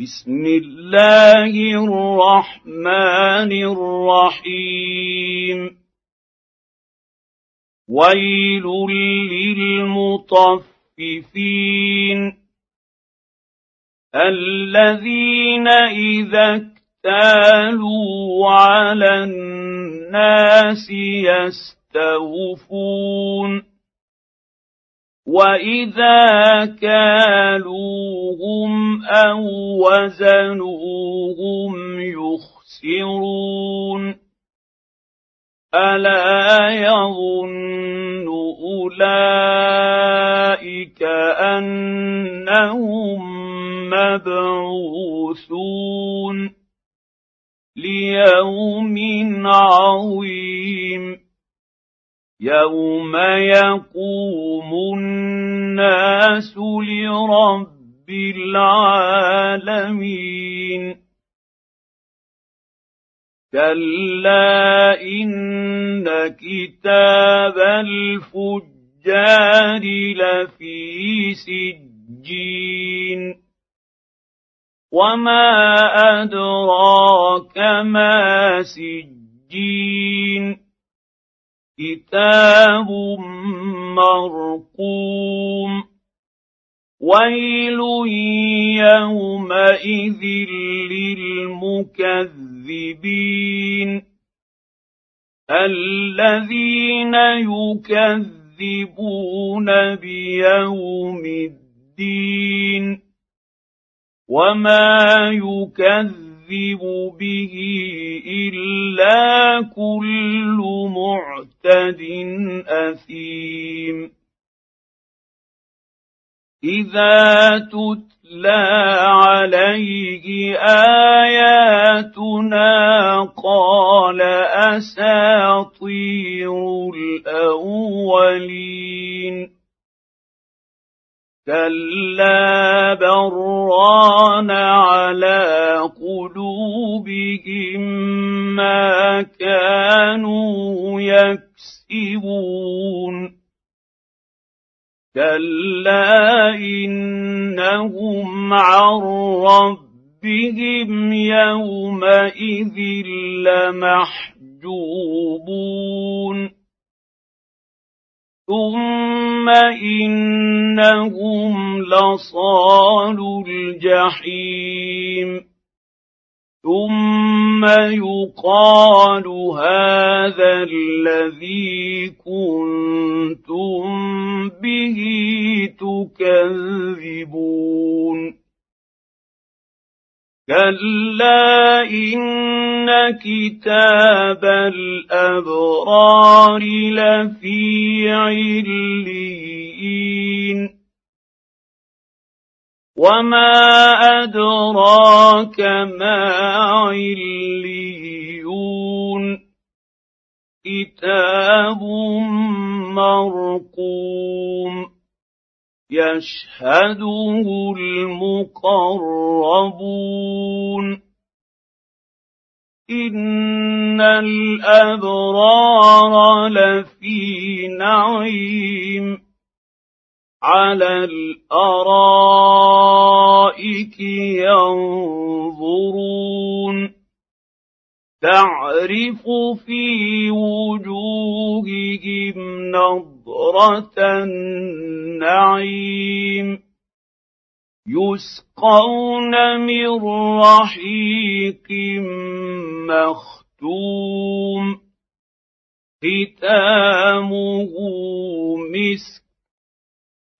بسم الله الرحمن الرحيم. ويل للمطففين الذين إذا اكتالوا على الناس يستوفون واذا كالوهم أو وزنوهم يخسرون الا يظن اولئك انهم مبعوثون ليوم عظيم يوم يقوم الناس لرب العالمين كلا ان كتاب الفجار لفي سجين وما ادراك ما سجين كتاب مرقوم ويل يومئذ للمكذبين الذين يكذبون بيوم الدين وما يكذب يكذب به الا كل معتد اثيم اذا تتلى عليه اياتنا قال اساطير الاولين كلا بران قلوبهم ما كانوا يكسبون. كلا إنهم عن ربهم يومئذ لمحجوبون. ثم إنهم لصال الجحيم. ثم يقال هذا الذي كنتم به تكذبون كلا ان كتاب الابرار لفي عليين وما ادراك ما عليون كتاب مرقوم يشهده المقربون ان الابرار لفي نعيم على الأرائك ينظرون. تعرف في وجوههم نضره النعيم. يسقون من رحيق مختوم. ختامه مسك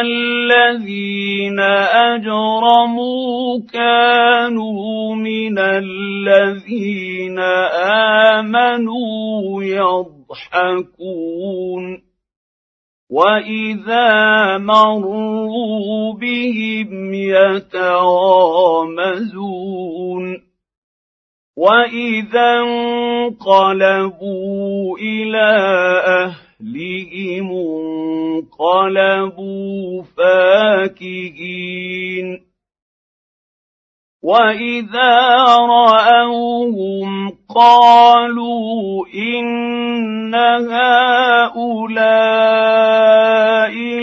الذين أجرموا كانوا من الذين آمنوا يضحكون وإذا مروا بهم يتغامزون وإذا انقلبوا إلى اهلهم انقلبوا فاكهين واذا راوهم قالوا ان هؤلاء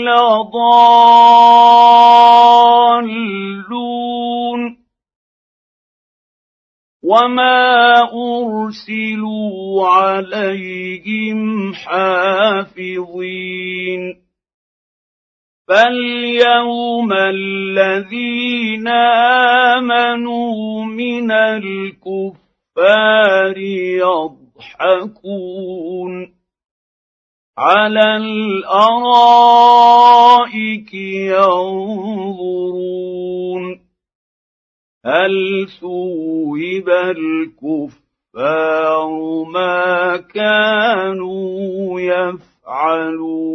لضالون وما أرسلوا عليهم حافظين. فاليوم الذين آمنوا من الكفار يضحكون على الأرائك ينظرون. هل ثوب الكفار ما كانوا يفعلون